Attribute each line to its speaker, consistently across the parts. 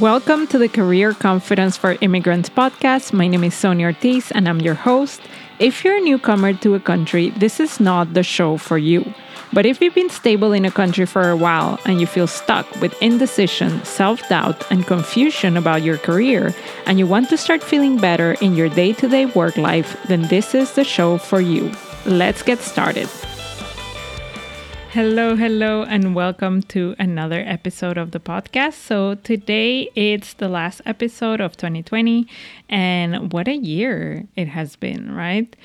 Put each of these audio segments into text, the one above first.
Speaker 1: Welcome to the Career Confidence for Immigrants podcast. My name is Sonia Ortiz and I'm your host. If you're a newcomer to a country, this is not the show for you. But if you've been stable in a country for a while and you feel stuck with indecision, self doubt, and confusion about your career, and you want to start feeling better in your day to day work life, then this is the show for you. Let's get started. Hello, hello, and welcome to another episode of the podcast. So, today it's the last episode of 2020, and what a year it has been, right?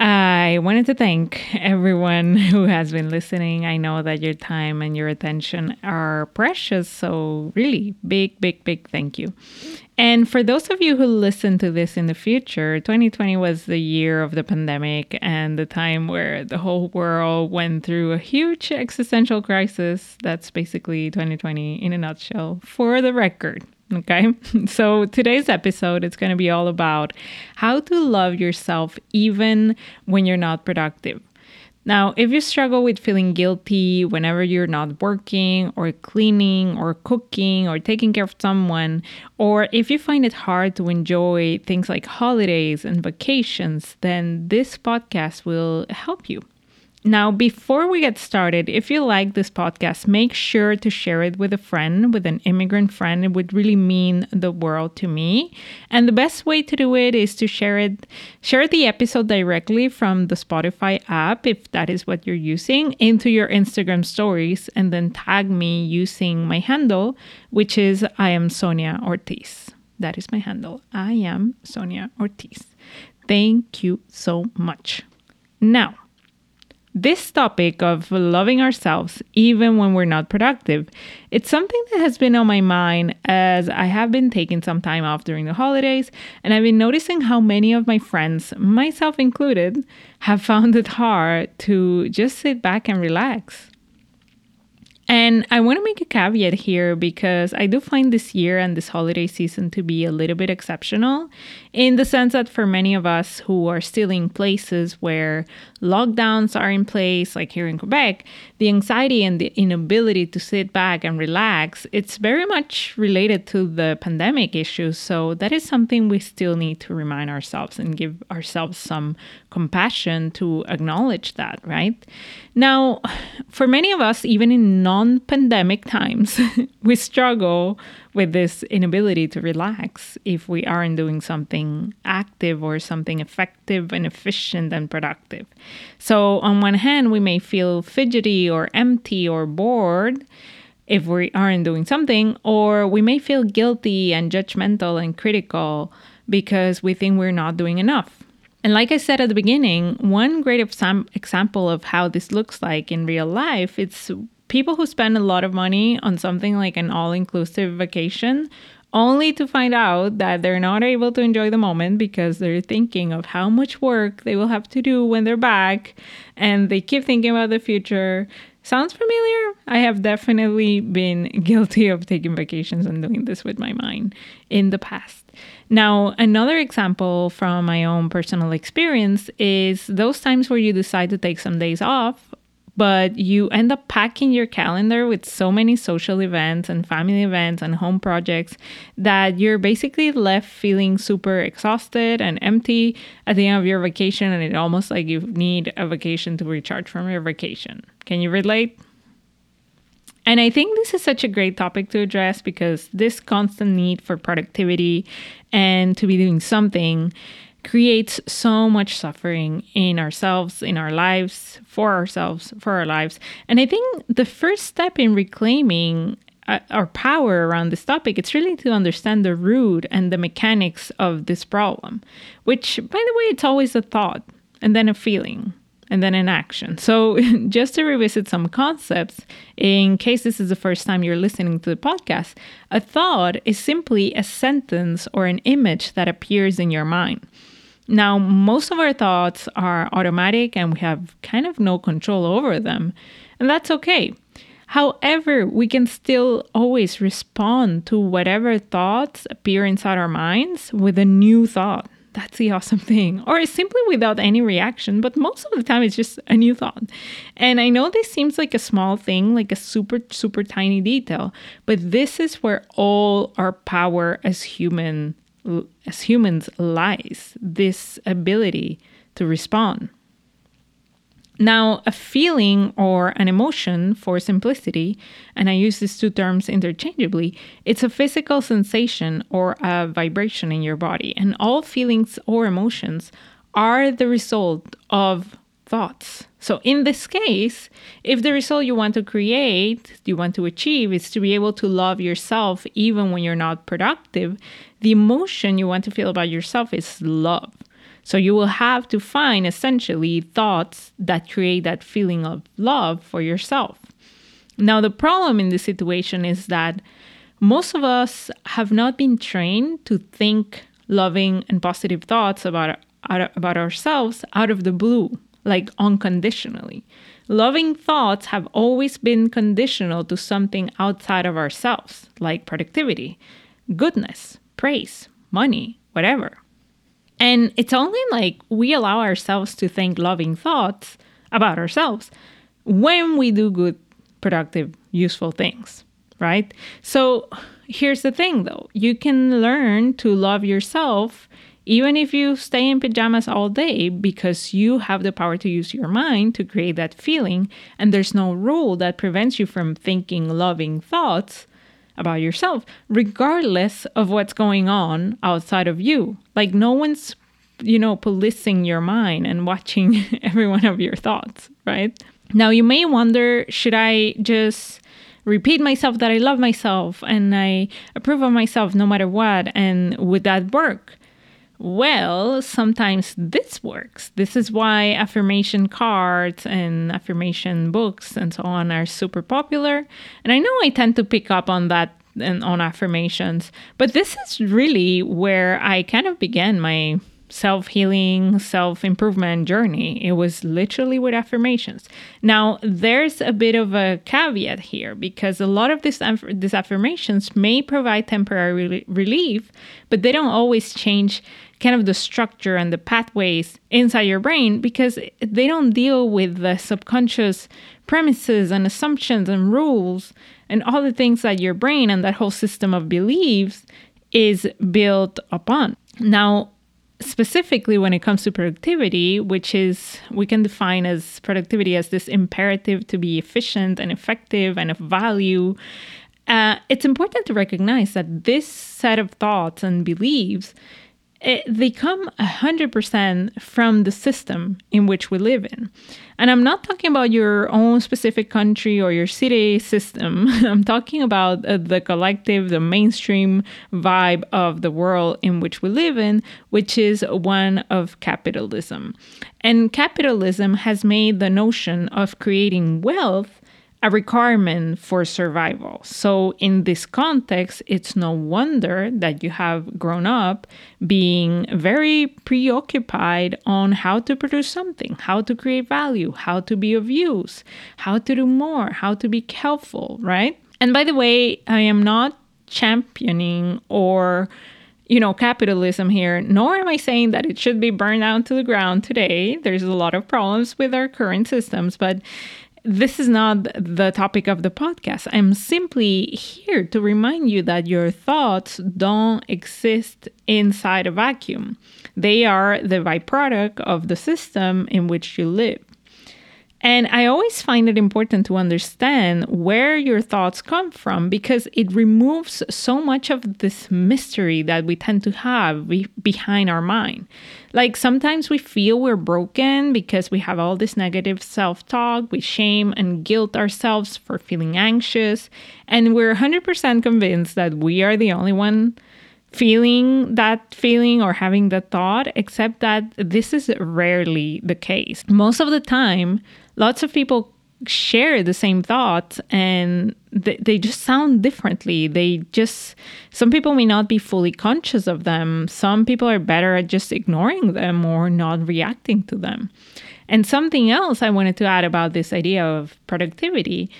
Speaker 1: I wanted to thank everyone who has been listening. I know that your time and your attention are precious. So, really, big, big, big thank you. And for those of you who listen to this in the future, 2020 was the year of the pandemic and the time where the whole world went through a huge existential crisis. That's basically 2020 in a nutshell, for the record. Okay. So today's episode is going to be all about how to love yourself even when you're not productive. Now, if you struggle with feeling guilty whenever you're not working or cleaning or cooking or taking care of someone, or if you find it hard to enjoy things like holidays and vacations, then this podcast will help you. Now, before we get started, if you like this podcast, make sure to share it with a friend, with an immigrant friend. It would really mean the world to me. And the best way to do it is to share it, share the episode directly from the Spotify app, if that is what you're using, into your Instagram stories, and then tag me using my handle, which is I am Sonia Ortiz. That is my handle. I am Sonia Ortiz. Thank you so much. Now, this topic of loving ourselves even when we're not productive it's something that has been on my mind as i have been taking some time off during the holidays and i've been noticing how many of my friends myself included have found it hard to just sit back and relax. And I want to make a caveat here because I do find this year and this holiday season to be a little bit exceptional in the sense that for many of us who are still in places where lockdowns are in place, like here in Quebec, the anxiety and the inability to sit back and relax, it's very much related to the pandemic issues. So that is something we still need to remind ourselves and give ourselves some compassion to acknowledge that, right? Now, for many of us, even in non pandemic times, we struggle with this inability to relax if we aren't doing something active or something effective and efficient and productive. So, on one hand, we may feel fidgety or empty or bored if we aren't doing something, or we may feel guilty and judgmental and critical because we think we're not doing enough. And like I said at the beginning, one great example of how this looks like in real life, it's people who spend a lot of money on something like an all-inclusive vacation only to find out that they're not able to enjoy the moment because they're thinking of how much work they will have to do when they're back and they keep thinking about the future. Sounds familiar? I have definitely been guilty of taking vacations and doing this with my mind in the past. Now, another example from my own personal experience is those times where you decide to take some days off, but you end up packing your calendar with so many social events and family events and home projects that you're basically left feeling super exhausted and empty at the end of your vacation, and it's almost like you need a vacation to recharge from your vacation. Can you relate? And I think this is such a great topic to address because this constant need for productivity and to be doing something creates so much suffering in ourselves, in our lives, for ourselves, for our lives. And I think the first step in reclaiming uh, our power around this topic it's really to understand the root and the mechanics of this problem which by the way it's always a thought and then a feeling and then an action. So, just to revisit some concepts, in case this is the first time you're listening to the podcast, a thought is simply a sentence or an image that appears in your mind. Now, most of our thoughts are automatic and we have kind of no control over them, and that's okay. However, we can still always respond to whatever thoughts appear inside our minds with a new thought That's the awesome thing. Or simply without any reaction, but most of the time it's just a new thought. And I know this seems like a small thing, like a super, super tiny detail, but this is where all our power as human as humans lies, this ability to respond. Now, a feeling or an emotion, for simplicity, and I use these two terms interchangeably, it's a physical sensation or a vibration in your body. And all feelings or emotions are the result of thoughts. So, in this case, if the result you want to create, you want to achieve, is to be able to love yourself even when you're not productive, the emotion you want to feel about yourself is love. So you will have to find essentially thoughts that create that feeling of love for yourself. Now, the problem in this situation is that most of us have not been trained to think loving and positive thoughts about, about ourselves out of the blue, like unconditionally. Loving thoughts have always been conditional to something outside of ourselves, like productivity, goodness, praise, money, whatever. And it's only like we allow ourselves to think loving thoughts about ourselves when we do good, productive, useful things, right? So here's the thing though you can learn to love yourself even if you stay in pajamas all day because you have the power to use your mind to create that feeling and there's no rule that prevents you from thinking loving thoughts about yourself, regardless of what's going on outside of you. Like, no one's, you know, policing your mind and watching every one of your thoughts, right? Now, you may wonder should I just repeat myself that I love myself and I approve of myself no matter what? And would that work? Well, sometimes this works. This is why affirmation cards and affirmation books and so on are super popular. And I know I tend to pick up on that and on affirmations, but this is really where I kind of began my self healing, self improvement journey. It was literally with affirmations. Now, there's a bit of a caveat here because a lot of this, these affirmations may provide temporary relief, but they don't always change kind of the structure and the pathways inside your brain because they don't deal with the subconscious premises and assumptions and rules and all the things that your brain and that whole system of beliefs is built upon. Now, specifically when it comes to productivity, which is we can define as productivity as this imperative to be efficient and effective and of value. Uh, it's important to recognize that this set of thoughts and beliefs it, they come 100% from the system in which we live in. And I'm not talking about your own specific country or your city system. I'm talking about uh, the collective, the mainstream vibe of the world in which we live in, which is one of capitalism. And capitalism has made the notion of creating wealth a requirement for survival. So, in this context, it's no wonder that you have grown up being very preoccupied on how to produce something, how to create value, how to be of use, how to do more, how to be helpful, right? And by the way, I am not championing or you know, capitalism here, nor am I saying that it should be burned down to the ground today. There's a lot of problems with our current systems, but this is not the topic of the podcast. I'm simply here to remind you that your thoughts don't exist inside a vacuum. They are the byproduct of the system in which you live. And I always find it important to understand where your thoughts come from because it removes so much of this mystery that we tend to have be- behind our mind. Like sometimes we feel we're broken because we have all this negative self talk, we shame and guilt ourselves for feeling anxious, and we're 100% convinced that we are the only one feeling that feeling or having that thought, except that this is rarely the case. Most of the time, lots of people share the same thoughts and they, they just sound differently. They just, some people may not be fully conscious of them. Some people are better at just ignoring them or not reacting to them. And something else I wanted to add about this idea of productivity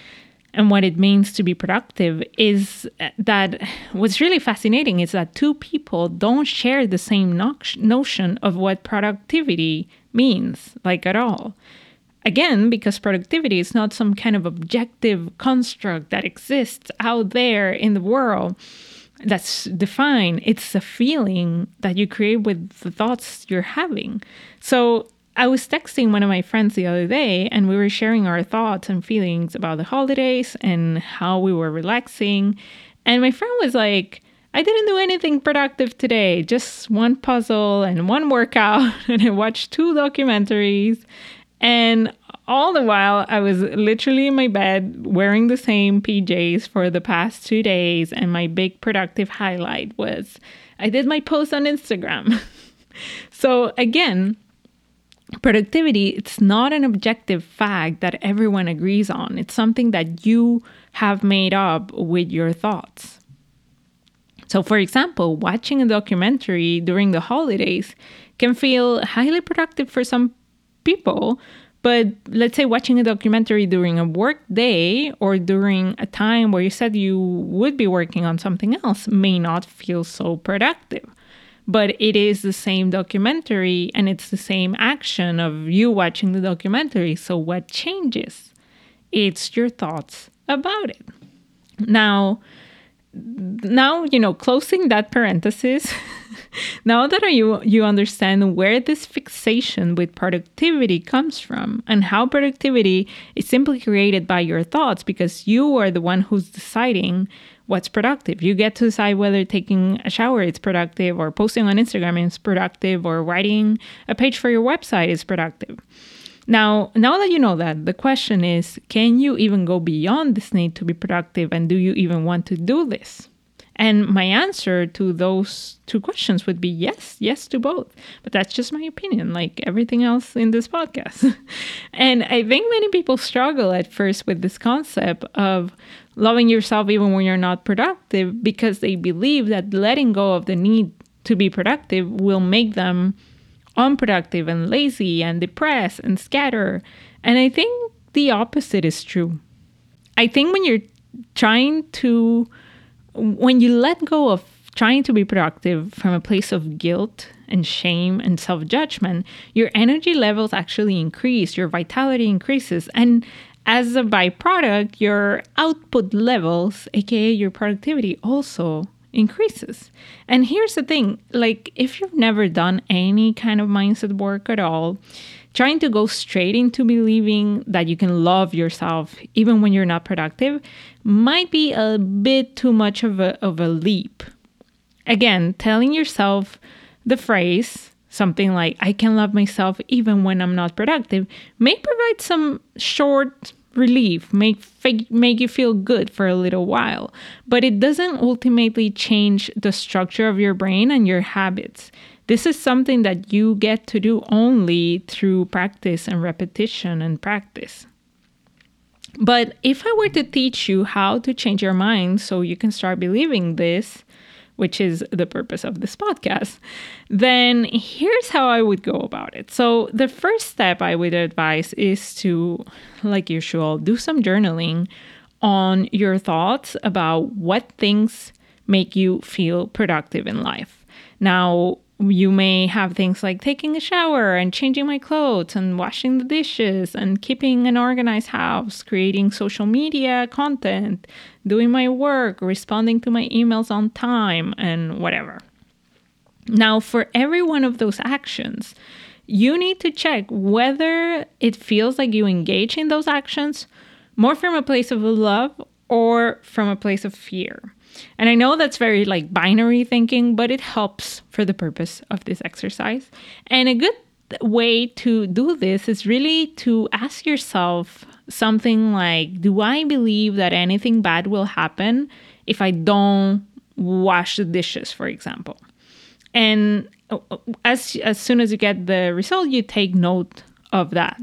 Speaker 1: and what it means to be productive is that what's really fascinating is that two people don't share the same notion of what productivity means, like at all. Again, because productivity is not some kind of objective construct that exists out there in the world that's defined. It's a feeling that you create with the thoughts you're having. So I was texting one of my friends the other day and we were sharing our thoughts and feelings about the holidays and how we were relaxing. And my friend was like, I didn't do anything productive today, just one puzzle and one workout. And I watched two documentaries. And all the while, I was literally in my bed wearing the same PJs for the past two days. And my big productive highlight was I did my post on Instagram. so, again, productivity it's not an objective fact that everyone agrees on it's something that you have made up with your thoughts so for example watching a documentary during the holidays can feel highly productive for some people but let's say watching a documentary during a work day or during a time where you said you would be working on something else may not feel so productive but it is the same documentary and it's the same action of you watching the documentary. So, what changes? It's your thoughts about it. Now, now you know closing that parenthesis now that you you understand where this fixation with productivity comes from and how productivity is simply created by your thoughts because you are the one who's deciding what's productive. You get to decide whether taking a shower is productive, or posting on Instagram is productive, or writing a page for your website is productive. Now, now that you know that, the question is can you even go beyond this need to be productive, and do you even want to do this? And my answer to those two questions would be yes, yes to both. But that's just my opinion, like everything else in this podcast. and I think many people struggle at first with this concept of loving yourself even when you're not productive because they believe that letting go of the need to be productive will make them unproductive and lazy and depressed and scatter. And I think the opposite is true. I think when you're trying to when you let go of trying to be productive from a place of guilt and shame and self judgment, your energy levels actually increase, your vitality increases, and as a byproduct, your output levels, aka your productivity, also increases. And here's the thing like, if you've never done any kind of mindset work at all, trying to go straight into believing that you can love yourself even when you're not productive might be a bit too much of a, of a leap. Again, telling yourself the phrase, something like, I can love myself even when I'm not productive, may provide some short relief, make, make you feel good for a little while, but it doesn't ultimately change the structure of your brain and your habits. This is something that you get to do only through practice and repetition and practice. But if I were to teach you how to change your mind so you can start believing this, which is the purpose of this podcast, then here's how I would go about it. So, the first step I would advise is to, like usual, do some journaling on your thoughts about what things make you feel productive in life. Now, you may have things like taking a shower and changing my clothes and washing the dishes and keeping an organized house, creating social media content, doing my work, responding to my emails on time, and whatever. Now, for every one of those actions, you need to check whether it feels like you engage in those actions more from a place of love or from a place of fear. And I know that's very like binary thinking, but it helps for the purpose of this exercise. And a good way to do this is really to ask yourself something like Do I believe that anything bad will happen if I don't wash the dishes, for example? And uh, as, as soon as you get the result, you take note of that.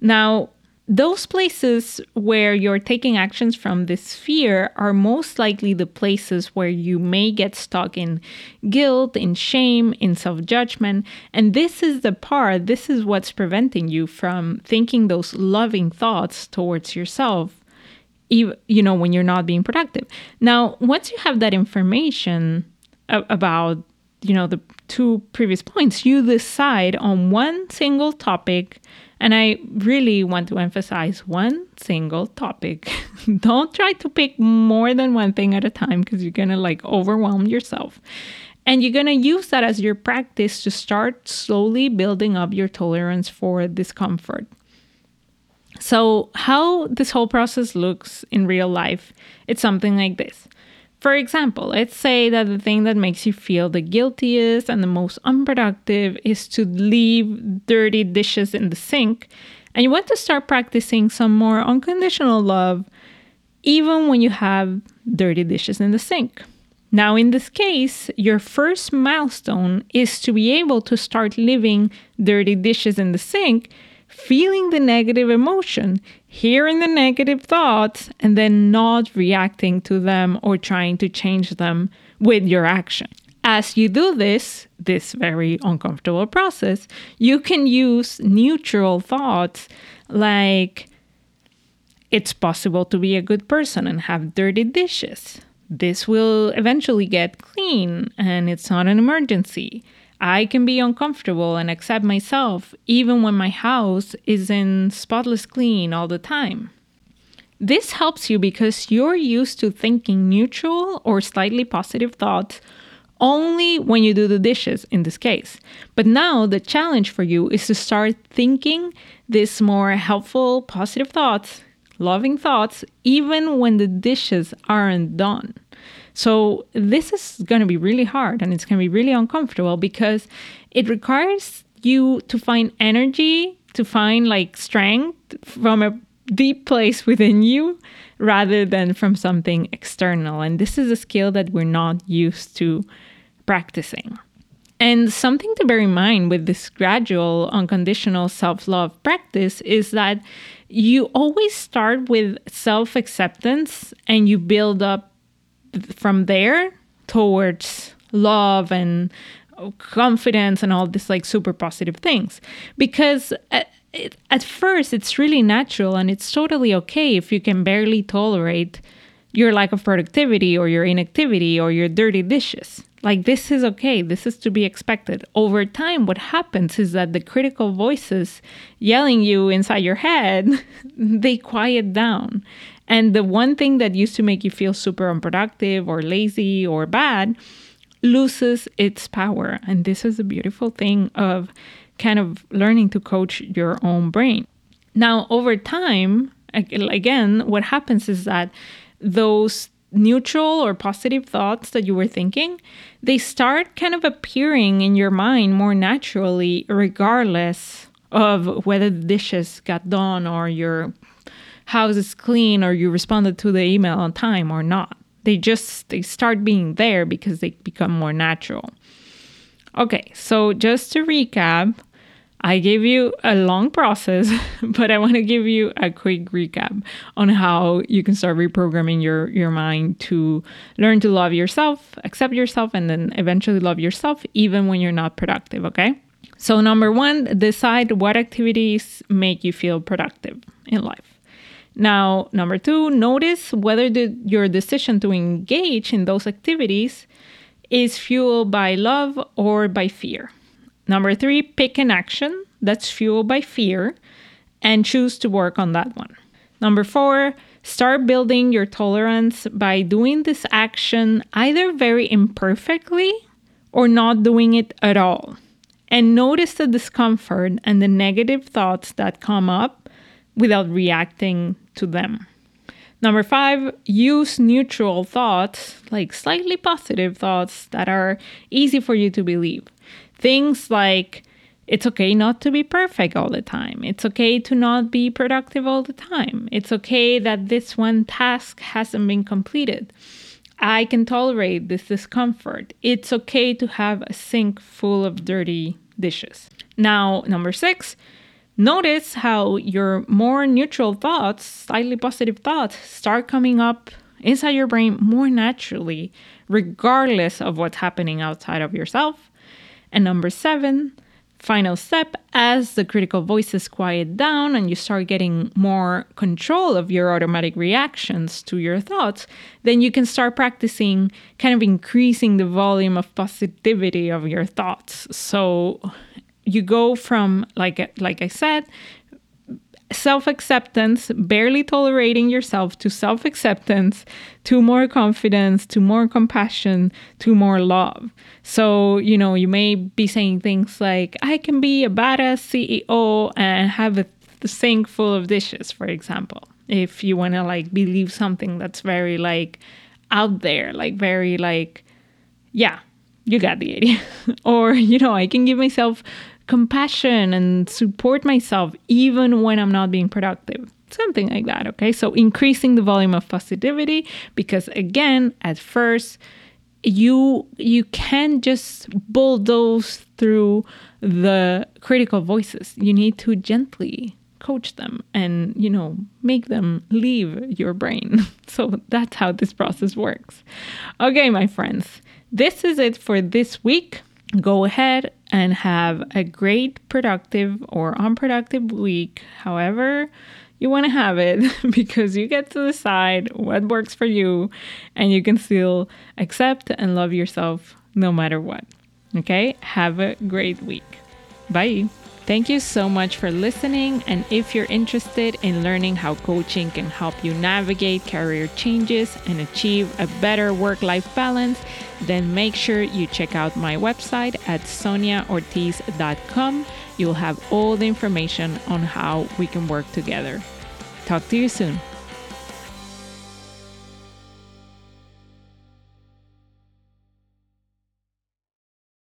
Speaker 1: Now, those places where you're taking actions from this fear are most likely the places where you may get stuck in guilt, in shame, in self judgment. And this is the part, this is what's preventing you from thinking those loving thoughts towards yourself, you know, when you're not being productive. Now, once you have that information about, you know, the two previous points, you decide on one single topic. And I really want to emphasize one single topic. Don't try to pick more than one thing at a time because you're to like overwhelm yourself. And you're to use that as your practice to start slowly building up your tolerance for discomfort. So, how this whole process looks in real life, it's something like this. For example, let's say that the thing that makes you feel the guiltiest and the most unproductive is to leave dirty dishes in the sink, and you want to start practicing some more unconditional love even when you have dirty dishes in the sink. Now, in this case, your first milestone is to be able to start leaving dirty dishes in the sink, feeling the negative emotion, hearing the negative thoughts, and then not reacting to them or trying to change them with your action. As you do this, this very uncomfortable process, you can use neutral thoughts like, it's possible to be a good person and have dirty dishes this will eventually get clean and it's not an emergency. I can be uncomfortable and accept myself even when my house isn't spotless clean all the time. This helps you because you're used to thinking neutral or slightly positive thoughts only when you do the dishes in this case. But now the challenge for you is to start thinking these more helpful, positive thoughts, loving thoughts, even when the dishes aren't done. So this is going to be really hard and it's going to be really uncomfortable because it requires you to find energy, to find like strength from a deep place within you rather than from something external. And this is a skill that we're not used to practicing. And something to bear in mind with this gradual, unconditional self love practice is that you always start with self acceptance and you build up from there towards love and confidence and all these like super positive things. Because at, it, at first it's really natural and it's totally okay if you can barely tolerate your lack of productivity or your inactivity or your dirty dishes. Like this is okay. This is to be expected. Over time what happens is that the critical voices yelling you inside your head they quiet down and the one thing that used to make you feel super unproductive or lazy or bad loses its power. And this is a beautiful thing of kind of learning to coach your own brain. Now, over time, again, what happens is that those neutral or positive thoughts that you were thinking, they start kind of appearing in your mind more naturally, regardless of whether the dishes got done or your house is clean or you responded to the email on time or not. They just they start being there because they become more natural. Okay, so just to recap, I gave you a long process, but I want to give you a quick recap on how you can start reprogramming your, your mind to learn to love yourself, accept yourself, and then eventually love yourself even when you're not productive, okay? So, number one, decide what activities make you feel productive in life. Now, number two, notice whether the, your decision to engage in those activities is fueled by love or by fear. Number three, pick an action that's fueled by fear and choose to work on that one. Number four, start building your tolerance by doing this action either very imperfectly or not doing it at all. And notice the discomfort and the negative thoughts that come up without reacting to them. Number five, use neutral thoughts, like slightly positive thoughts that are easy for you to believe. Things like, it's okay not to be perfect all the time. It's okay to not be productive all the time. It's okay that this one task hasn't been completed. I can tolerate this discomfort. It's okay to have a sink full of dirty dishes. Now, number six, Notice how your more neutral thoughts, slightly positive thoughts, start coming up inside your brain more naturally, regardless of what's happening outside of yourself. And number seven, Final step as the critical voices quiet down and you start getting more control of your automatic reactions to your thoughts, then you can start practicing kind of increasing the volume of positivity of your thoughts. So you go from like like I said, self acceptance, barely tolerating yourself, to self acceptance, to more confidence, to more compassion, to more love. So, you know, you may be saying things like, I can be a badass CEO and have a sink full of dishes, for example. If you want to like believe something that's very like out there, like very like, yeah, you got the idea. or, you know, I can give myself compassion and support myself even when I'm not being productive. Something like that, okay? So increasing the volume of positivity because again, at first you you can't just bulldoze through the critical voices. You need to gently coach them and you know make them leave your brain so that's how this process works okay my friends this is it for this week go ahead and have a great productive or unproductive week, however you want to have it, because you get to decide what works for you and you can still accept and love yourself no matter what. Okay? Have a great week. Bye. Thank you so much for listening. And if you're interested in learning how coaching can help you navigate career changes and achieve a better work life balance, then make sure you check out my website at soniaortiz.com. You'll have all the information on how we can work together. Talk to you soon.